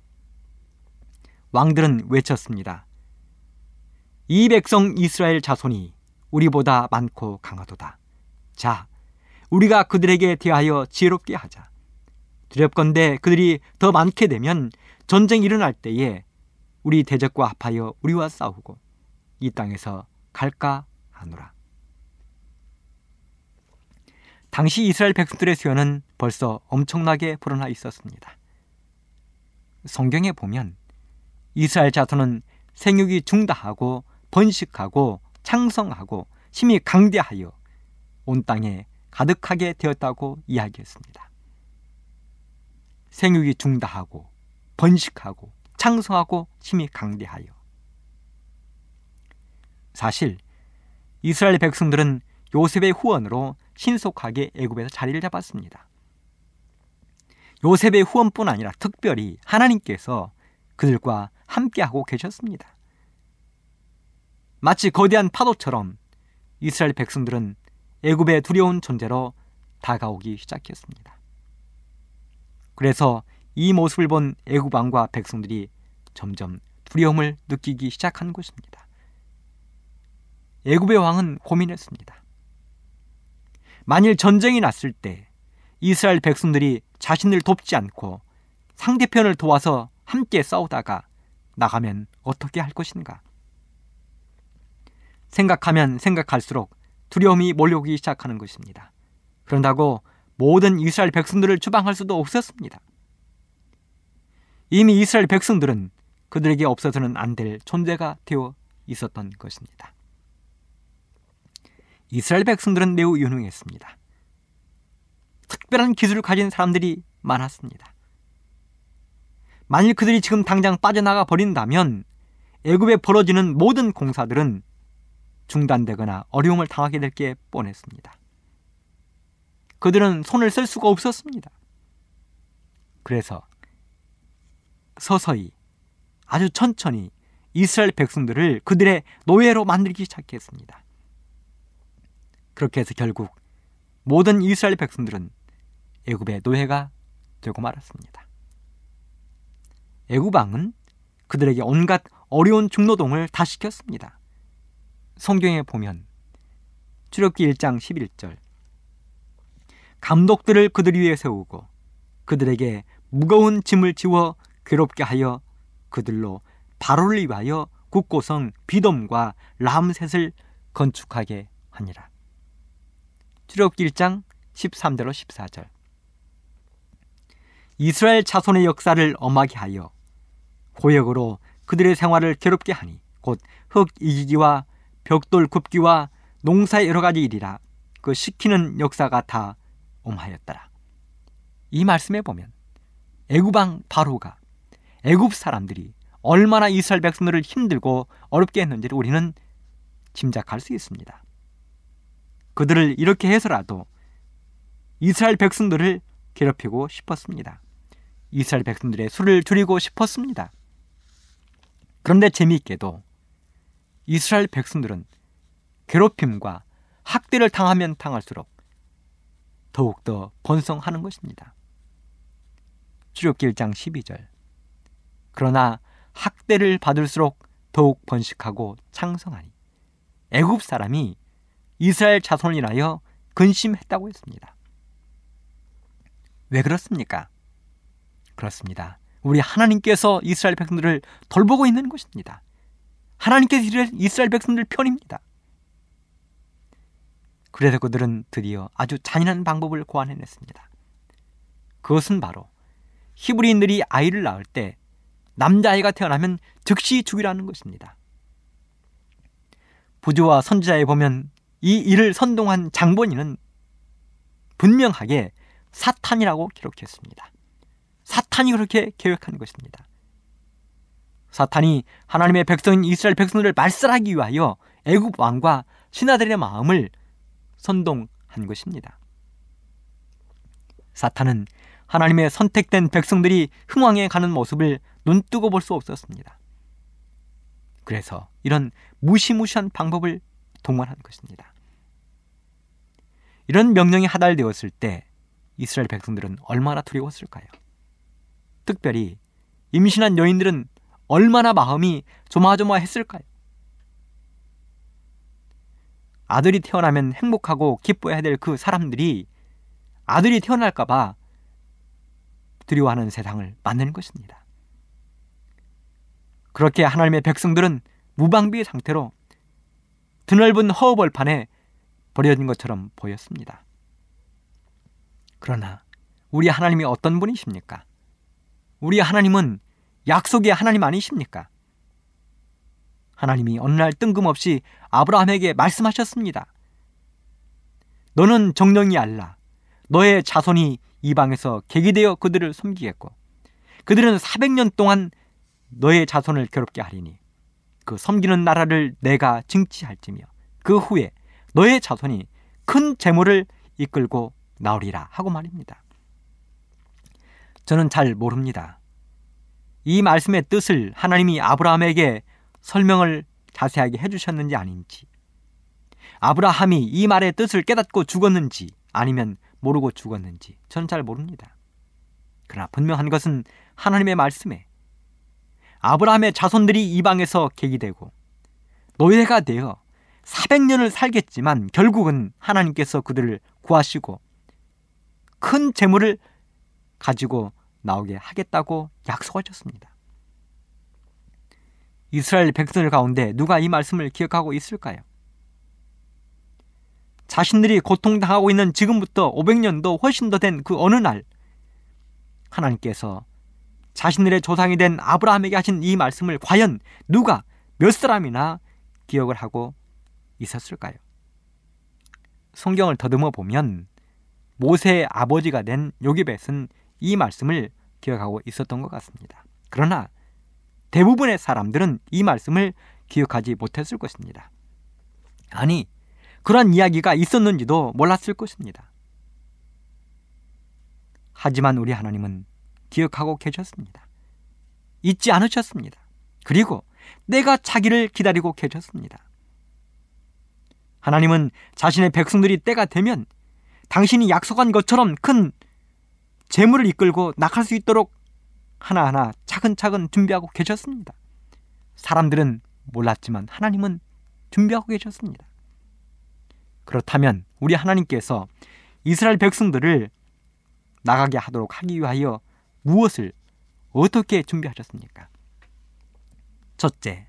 왕들은 외쳤습니다. 이 백성 이스라엘 자손이 우리보다 많고 강하도다. 자, 우리가 그들에게 대하여 지혜롭게 하자. 두렵건대 그들이 더 많게 되면 전쟁이 일어날 때에 우리 대적과 합하여 우리와 싸우고 이 땅에서 갈까 하노라. 당시 이스라엘 백성들의 수요는 벌써 엄청나게 불어나 있었습니다. 성경에 보면 이스라엘 자손은 생육이 중다하고 번식하고 창성하고 힘이 강대하여 온 땅에 가득하게 되었다고 이야기했습니다. 생육이 중다하고 번식하고 창성하고 힘이 강대하여 사실 이스라엘 백성들은 요셉의 후원으로 신속하게 애굽에서 자리를 잡았습니다. 요셉의 후원뿐 아니라 특별히 하나님께서 그들과 함께하고 계셨습니다. 마치 거대한 파도처럼 이스라엘 백성들은 애굽의 두려운 존재로 다가오기 시작했습니다. 그래서 이 모습을 본 애굽 왕과 백성들이 점점 두려움을 느끼기 시작한 것입니다. 애굽의 왕은 고민했습니다. 만일 전쟁이 났을 때 이스라엘 백성들이 자신을 돕지 않고 상대편을 도와서 함께 싸우다가 나가면 어떻게 할 것인가? 생각하면 생각할수록 두려움이 몰려오기 시작하는 것입니다. 그런다고 모든 이스라엘 백성들을 추방할 수도 없었습니다. 이미 이스라엘 백성들은 그들에게 없어서는 안 될 존재가 되어 있었던 것입니다. 이스라엘 백성들은 매우 유능했습니다. 특별한 기술을 가진 사람들이 많았습니다. 만일 그들이 지금 당장 빠져나가 버린다면 애굽에 벌어지는 모든 공사들은 중단되거나 어려움을 당하게 될 게 뻔했습니다. 그들은 손을 쓸 수가 없었습니다. 그래서 서서히 아주 천천히 이스라엘 백성들을 그들의 노예로 만들기 시작했습니다. 그렇게 해서 결국 모든 이스라엘 백성들은 애굽의 노예가 되고 말았습니다. 애굽 왕은 그들에게 온갖 어려운 중노동을 다 시켰습니다. 성경에 보면 출애굽기 1장 11절 감독들을 그들 위에 세우고 그들에게 무거운 짐을 지워 괴롭게 하여 그들로 바로를 위하여 국고성 비돔과 람셋을 건축하게 하니라. 출애굽기 1장 13절로 14절 이스라엘 자손의 역사를 엄하게 하여 고역으로 그들의 생활을 괴롭게 하니 곧 흙 이기기와 벽돌 굽기와 농사의 여러 가지 일이라 그 시키는 역사가 다 엄하였더라. 이 말씀에 보면 애굽왕 바로가 애굽 사람들이 얼마나 이스라엘 백성들을 힘들고 어렵게 했는지를 우리는 짐작할 수 있습니다. 그들을 이렇게 해서라도 이스라엘 백성들을 괴롭히고 싶었습니다. 이스라엘 백성들의 수를 줄이고 싶었습니다. 그런데 재미있게도 이스라엘 백성들은 괴롭힘과 학대를 당하면 당할수록 더욱더 번성하는 것입니다. 출애굽기 1장 12절. 그러나 학대를 받을수록 더욱 번식하고 창성하니 애굽 사람이 이스라엘 자손을 인하여 근심했다고 했습니다. 왜 그렇습니까? 그렇습니다. 우리 하나님께서 이스라엘 백성들을 돌보고 있는 것입니다. 하나님께서 이스라엘 백성들 편입니다. 그래서 그들은 드디어 아주 잔인한 방법을 고안해냈습니다. 그것은 바로 히브리인들이 아이를 낳을 때 남자아이가 태어나면 즉시 죽이라는 것입니다. 부조와 선지자에 보면 이 일을 선동한 장본인은 분명하게 사탄이라고 기록했습니다. 사탄이 그렇게 계획한 것입니다. 사탄이 하나님의 백성인 이스라엘 백성들을 말살하기 위하여 애굽 왕과 신하들의 마음을 선동한 것입니다. 사탄은 하나님의 선택된 백성들이 흥왕에 가는 모습을 눈뜨고 볼 수 없었습니다. 그래서 이런 무시무시한 방법을 동원한 것입니다. 이런 명령이 하달되었을 때 이스라엘 백성들은 얼마나 두려웠을까요? 특별히 임신한 여인들은 얼마나 마음이 조마조마했을까요? 아들이 태어나면 행복하고 기뻐해야 될 그 사람들이 아들이 태어날까봐 두려워하는 세상을 만드는 것입니다. 그렇게 하나님의 백성들은 무방비 상태로 드넓은 허허벌판에 버려진 것처럼 보였습니다. 그러나 우리 하나님이 어떤 분이십니까? 우리 하나님은 약속의 하나님 아니십니까? 하나님이 어느 날 뜬금없이 아브라함에게 말씀하셨습니다. 너는 정령이 알라. 너의 자손이 이방에서 계기되어 그들을 섬기겠고 그들은 400년 동안 너의 자손을 괴롭게 하리니 그 섬기는 나라를 내가 징치할지며 그 후에 너의 자손이 큰 재물을 이끌고 나오리라 하고 말입니다. 저는 잘 모릅니다. 이 말씀의 뜻을 하나님이 아브라함에게 설명을 자세하게 해주셨는지 아닌지, 아브라함이 이 말의 뜻을 깨닫고 죽었는지 아니면 모르고 죽었는지 저는 잘 모릅니다. 그러나 분명한 것은 하나님의 말씀에 아브라함의 자손들이 이방에서 계기되고 노예가 되어 400년을 살겠지만 결국은 하나님께서 그들을 구하시고 큰 재물을 가지고 나오게 하겠다고 약속하셨습니다. 이스라엘 백성들 가운데 누가 이 말씀을 기억하고 있을까요? 자신들이 고통당하고 있는 지금부터 500년도 훨씬 더 된 그 어느 날 하나님께서 자신들의 조상이 된 아브라함에게 하신 이 말씀을 과연 누가 몇 사람이나 기억을 하고 있었을까요? 성경을 더듬어 보면 모세의 아버지가 된 요기벳은 이 말씀을 기억하고 있었던 것 같습니다. 그러나 대부분의 사람들은 이 말씀을 기억하지 못했을 것입니다. 아니, 그러한 이야기가 있었는지도 몰랐을 것입니다. 하지만 우리 하나님은 기억하고 계셨습니다. 잊지 않으셨습니다. 그리고 내가 자기를 기다리고 계셨습니다. 하나님은 자신의 백성들이 때가 되면 당신이 약속한 것처럼 큰 재물을 이끌고 나갈 수 있도록 하나하나 차근차근 준비하고 계셨습니다. 사람들은 몰랐지만 하나님은 준비하고 계셨습니다. 그렇다면 우리 하나님께서 이스라엘 백성들을 나가게 하도록 하기 위하여 무엇을 어떻게 준비하셨습니까? 첫째,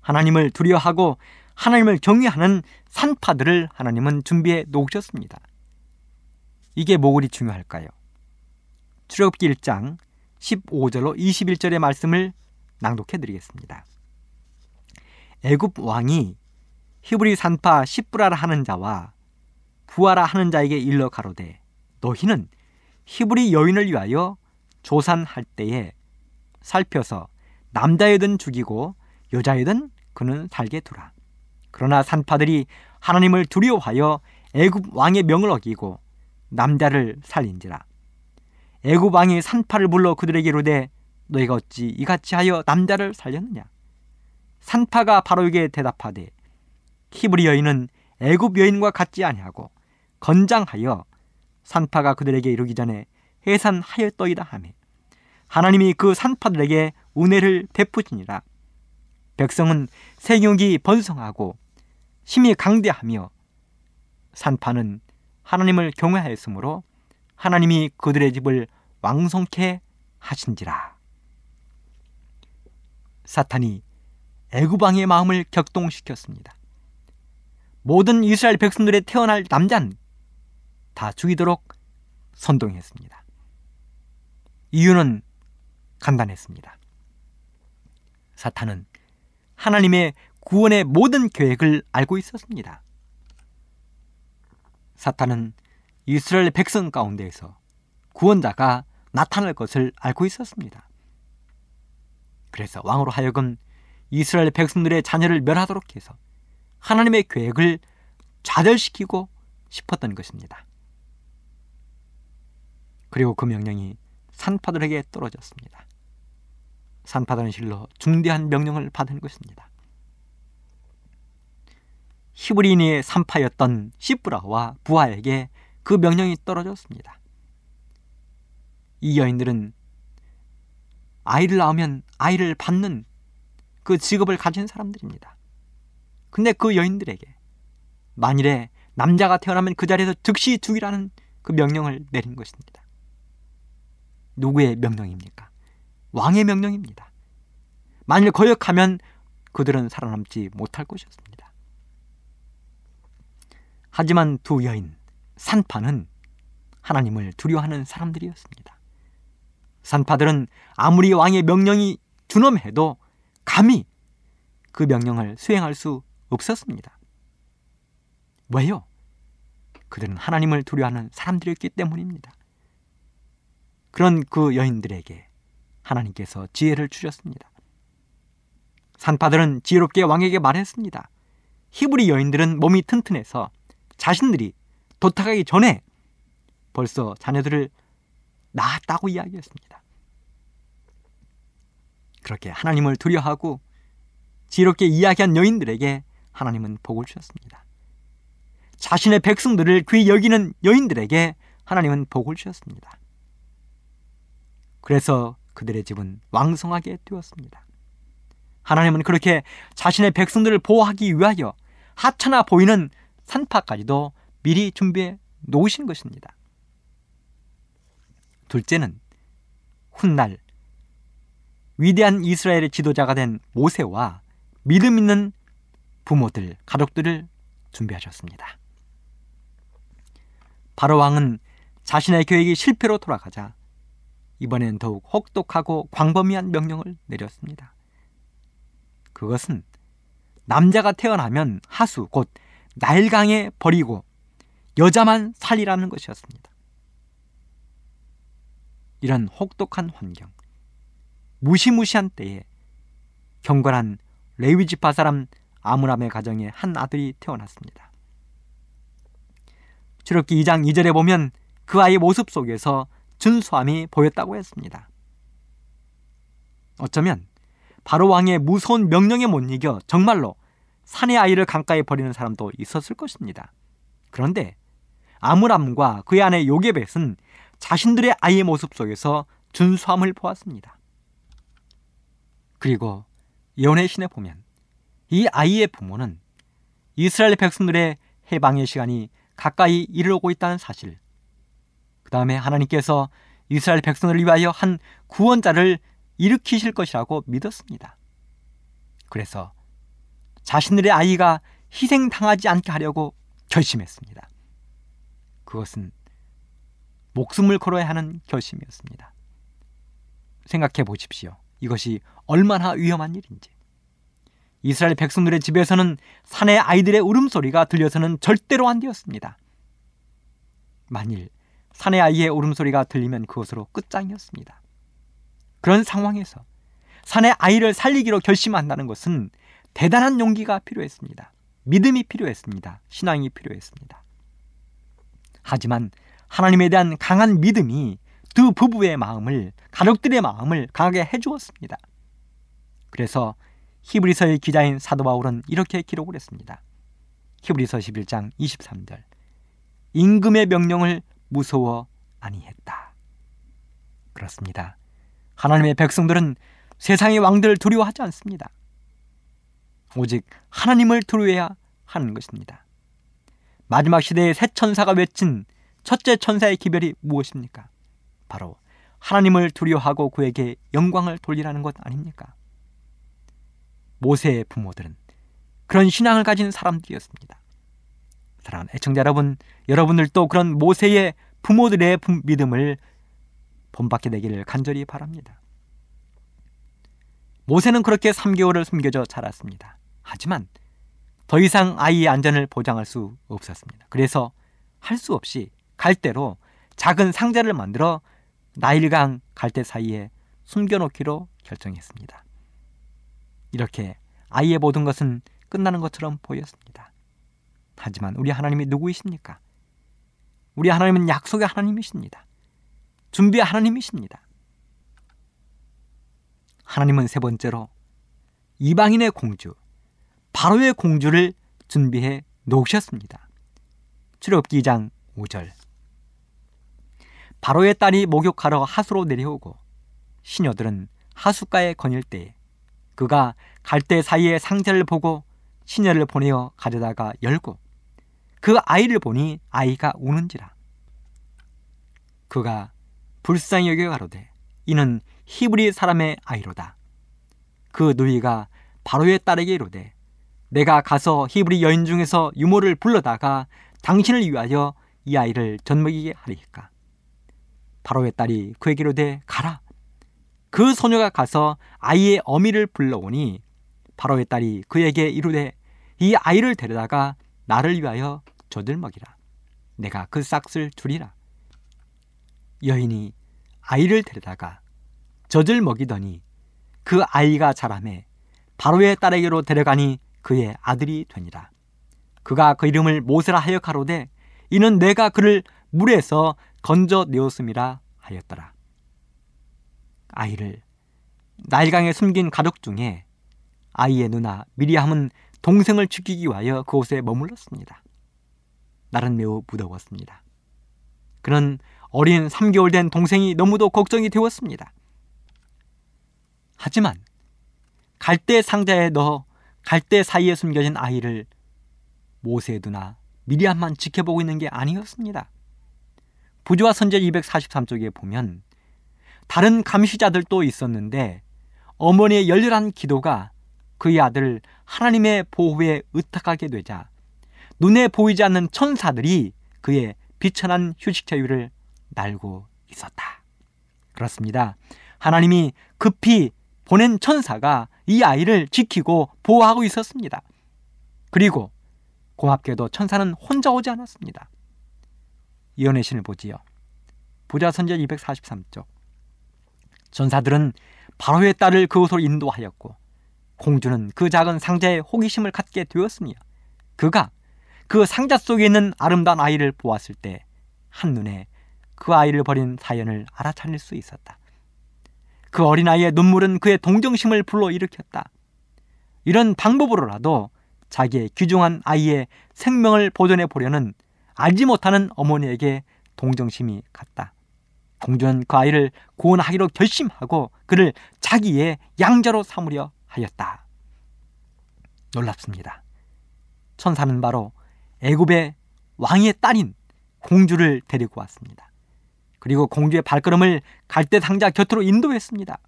하나님을 두려워하고 하나님을 경외하는 산파들을 하나님은 준비해 놓으셨습니다. 이게 뭐 그리 중요할까요? 출애굽기 1장 15절로 21절의 말씀을 낭독해 드리겠습니다. 애굽 왕이 히브리 산파 시브라라 하는 자와 부하라 하는 자에게 일러 가로되 너희는 히브리 여인을 위하여 조산할 때에 살펴서 남자이든 죽이고 여자이든 그는 살게 두라. 그러나 산파들이 하나님을 두려워하여 애굽 왕의 명을 어기고 남자를 살린지라. 애굽 왕이 산파를 불러 그들에게 이르되 너희가 어찌 이같이 하여 남자를 살렸느냐? 산파가 바로에게 대답하되 히브리 여인은 애굽 여인과 같지 아니하고 건장하여 산파가 그들에게 이르기 전에 해산하였더이다 하며 하나님이 그 산파들에게 은혜를 베푸시니라. 백성은 생육이 번성하고 힘이 강대하며 산파는 하나님을 경외하였으므로 하나님이 그들의 집을 왕성케 하신지라. 사탄이 애굽 왕의 마음을 격동시켰습니다. 모든 이스라엘 백성들의 태어날 남자는 다 죽이도록 선동했습니다. 이유는 간단했습니다. 사탄은 하나님의 구원의 모든 계획을 알고 있었습니다. 사탄은 이스라엘 백성 가운데에서 구원자가 나타날 것을 알고 있었습니다. 그래서 왕으로 하여금 이스라엘 백성들의 자녀를 멸하도록 해서 하나님의 계획을 좌절시키고 싶었던 것입니다. 그리고 그 명령이 산파들에게 떨어졌습니다. 산파들은 실로 중대한 명령을 받은 것입니다. 히브리인의 산파였던 시브라와 부하에게 그 명령이 떨어졌습니다. 이 여인들은 아이를 낳으면 아이를 받는 그 직업을 가진 사람들입니다. 근데 그 여인들에게 만일에 남자가 태어나면 그 자리에서 즉시 죽이라는 그 명령을 내린 것입니다. 누구의 명령입니까? 왕의 명령입니다. 만일 거역하면 그들은 살아남지 못할 것이었습니다. 하지만 두 여인, 산파는 하나님을 두려워하는 사람들이었습니다. 산파들은 아무리 왕의 명령이 준엄해도 감히 그 명령을 수행할 수 없었습니다. 왜요? 그들은 하나님을 두려워하는 사람들이었기 때문입니다. 그런 그 여인들에게 하나님께서 지혜를 주셨습니다. 산파들은 지혜롭게 왕에게 말했습니다. 히브리 여인들은 몸이 튼튼해서 자신들이 도착하기 전에 벌써 자녀들을 낳았다고 이야기했습니다. 그렇게 하나님을 두려워하고 지혜롭게 이야기한 여인들에게 하나님은 복을 주셨습니다. 자신의 백성들을 귀히 여기는 여인들에게 하나님은 복을 주셨습니다. 그래서 그들의 집은 왕성하게 되었습니다. 하나님은 그렇게 자신의 백성들을 보호하기 위하여 하찮아 보이는 산파까지도 미리 준비해 놓으신 것입니다. 둘째는 훗날 위대한 이스라엘의 지도자가 된 모세와 믿음 있는 부모들, 가족들을 준비하셨습니다. 바로 왕은 자신의 계획이 실패로 돌아가자 이번엔 더욱 혹독하고 광범위한 명령을 내렸습니다. 그것은 남자가 태어나면 하수 곧 나일강에 버리고 여자만 살리라는 것이었습니다. 이런 혹독한 환경, 무시무시한 때에 경건한 레위지파 사람 아므람의 가정에 한 아들이 태어났습니다. 출애기 2장 2절에 보면 그 아이의 모습 속에서 준수함이 보였다고 했습니다. 어쩌면 바로 왕의 무서운 명령에 못 이겨 정말로 산의 아이를 강가에 버리는 사람도 있었을 것입니다. 그런데 아므람과 그의 아내 요게벳은 자신들의 아이의 모습 속에서 준수함을 보았습니다. 그리고 예언의 신에 보면 이 아이의 부모는 이스라엘 백성들의 해방의 시간이 가까이 이르고 있다는 사실. 그 다음에 하나님께서 이스라엘 백성을 위하여 한 구원자를 일으키실 것이라고 믿었습니다. 그래서 자신들의 아이가 희생당하지 않게 하려고 결심했습니다. 그것은 목숨을 걸어야 하는 결심이었습니다. 생각해 보십시오. 이것이 얼마나 위험한 일인지. 이스라엘 백성들의 집에서는 산의 아이들의 울음소리가 들려서는 절대로 안 되었습니다. 만일 산의 아이의 울음소리가 들리면 그것으로 끝장이었습니다. 그런 상황에서 산의 아이를 살리기로 결심한다는 것은 대단한 용기가 필요했습니다. 믿음이 필요했습니다. 신앙이 필요했습니다. 하지만 하나님에 대한 강한 믿음이 두 부부의 마음을 가족들의 마음을 강하게 해주었습니다. 그래서 히브리서의 기자인 사도 바울은 이렇게 기록을 했습니다. 히브리서 11장 23절 임금의 명령을 무서워 아니했다. 그렇습니다. 하나님의 백성들은 세상의 왕들을 두려워하지 않습니다. 오직 하나님을 두려워해야 하는 것입니다. 마지막 시대의 새 천사가 외친 첫째 천사의 기별이 무엇입니까? 바로 하나님을 두려워하고 그에게 영광을 돌리라는 것 아닙니까? 모세의 부모들은 그런 신앙을 가진 사람들이었습니다. 사랑하는 애청자 여러분, 여러분들도 그런 모세의 부모들의 믿음을 본받게 되기를 간절히 바랍니다. 모세는 그렇게 3개월을 숨겨져 자랐습니다. 하지만 더 이상 아이의 안전을 보장할 수 없었습니다. 그래서 할 수 없이 갈대로 작은 상자를 만들어 나일강 갈대 사이에 숨겨놓기로 결정했습니다. 이렇게 아이의 모든 것은 끝나는 것처럼 보였습니다. 하지만 우리 하나님이 누구이십니까? 우리 하나님은 약속의 하나님이십니다. 준비의 하나님이십니다. 하나님은 세 번째로 이방인의 공주, 바로의 공주를 준비해 놓으셨습니다. 출애굽기 2장 5절. 바로의 딸이 목욕하러 하수로 내려오고 시녀들은 하수가에 거닐 때에 그가 갈대 사이에 상자를 보고 시녀를 보내어 가져다가 열고 그 아이를 보니 아이가 우는지라. 그가 불쌍히 여겨 가로되 이는 히브리 사람의 아이로다. 그 누이가 바로의 딸에게 이르되 내가 가서 히브리 여인 중에서 유모를 불러다가 당신을 위하여 이 아이를 젖먹이게 하리까 바로의 딸이 그에게 이르되 가라 그 소녀가 가서 아이의 어미를 불러오니 바로의 딸이 그에게 이르되 이 아이를 데려다가 나를 위하여 젖을 먹이라. 내가 그 싹을 줄이라. 여인이 아이를 데려다가 젖을 먹이더니 그 아이가 자라매 바로의 딸에게로 데려가니 그의 아들이 되니라. 그가 그 이름을 모세라 하여 가로되 이는 내가 그를 물에서 건져 내었음이라 하였더라. 아이를 나일강에 숨긴 가족 중에 아이의 누나 미리함은 동생을 지키기 위하여 그곳에 머물렀습니다. 날은 매우 무더웠습니다. 그는 어린 3개월 된 동생이 너무도 걱정이 되었습니다. 하지만 갈대 상자에 넣어 갈대 사이에 숨겨진 아이를 모세 누나 미리암만 지켜보고 있는 게 아니었습니다. 부조와 선제 243쪽에 보면 다른 감시자들도 있었는데 어머니의 열렬한 기도가 그의 아들 하나님의 보호에 의탁하게 되자 눈에 보이지 않는 천사들이 그의 비천한 휴식처 위를 날고 있었다. 그렇습니다. 하나님이 급히 보낸 천사가 이 아이를 지키고 보호하고 있었습니다. 그리고 고맙게도 천사는 혼자 오지 않았습니다. 이연의 신을 보지요. 부자 선제 243쪽. 전사들은 바로의 딸을 그곳으로 인도하였고 공주는 그 작은 상자에 호기심을 갖게 되었으며 그가 그 상자 속에 있는 아름다운 아이를 보았을 때 한눈에 그 아이를 버린 사연을 알아차릴 수 있었다. 그 어린아이의 눈물은 그의 동정심을 불러일으켰다. 이런 방법으로라도 자기의 귀중한 아이의 생명을 보존해 보려는 알지 못하는 어머니에게 동정심이 갔다. 공주는 그 아이를 구원하기로 결심하고 그를 자기의 양자로 삼으려 하였다. 놀랍습니다. 천사는 바로 애굽의 왕의 딸인 공주를 데리고 왔습니다. 그리고 공주의 발걸음을 갈대 상자 곁으로 인도했습니다.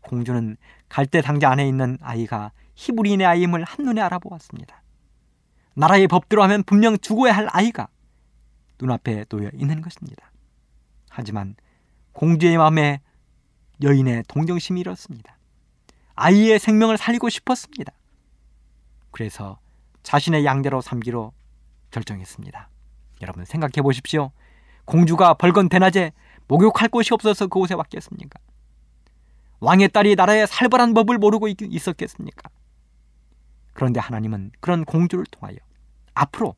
공주는 갈대 상자 안에 있는 아이가 히브리인의 아이임을 한눈에 알아보았습니다. 나라의 법대로 하면 분명 죽어야 할 아이가 눈앞에 놓여 있는 것입니다. 하지만 공주의 마음에 여인의 동정심이 일었습니다. 아이의 생명을 살리고 싶었습니다. 그래서 자신의 양대로 삼기로 결정했습니다. 여러분 생각해 보십시오. 공주가 벌건 대낮에 목욕할 곳이 없어서 그곳에 왔겠습니까? 왕의 딸이 나라의 살벌한 법을 모르고 있었겠습니까? 그런데 하나님은 그런 공주를 통하여 앞으로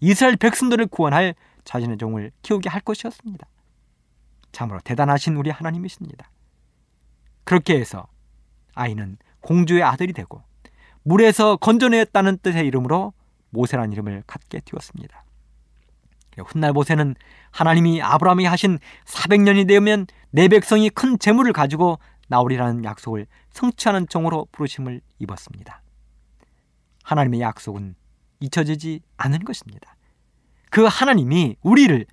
이스라엘 백성들을 구원할 자신의 종을 키우게 할 것이었습니다. 참으로 대단하신 우리 하나님이십니다. 그렇게 해서 아이는 공주의 아들이 되고 물에서 건져내었다는 뜻의 이름으로 모세라는 이름을 갖게 되었습니다. 훗날 모세는 하나님이 아브라함이 하신 400년이 되면 내 백성이 큰 재물을 가지고 나오리라는 약속을 성취하는 종으로 부르심을 입었습니다. 하나님의 약속은 잊혀지지 않은 것입니다. 그 하나님이 우리를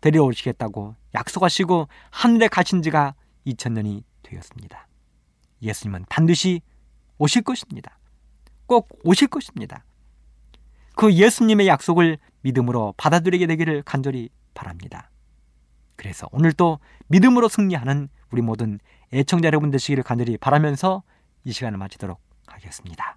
데려오시겠다고 약속하시고 하늘에 가신 지가 2000년이 되었습니다. 예수님은 반드시 오실 것입니다. 꼭 오실 것입니다. 그 예수님의 약속을 믿음으로 받아들이게 되기를 간절히 바랍니다. 그래서 오늘도 믿음으로 승리하는 우리 모든 애청자 여러분 되시기를 간절히 바라면서 이 시간을 마치도록 하겠습니다.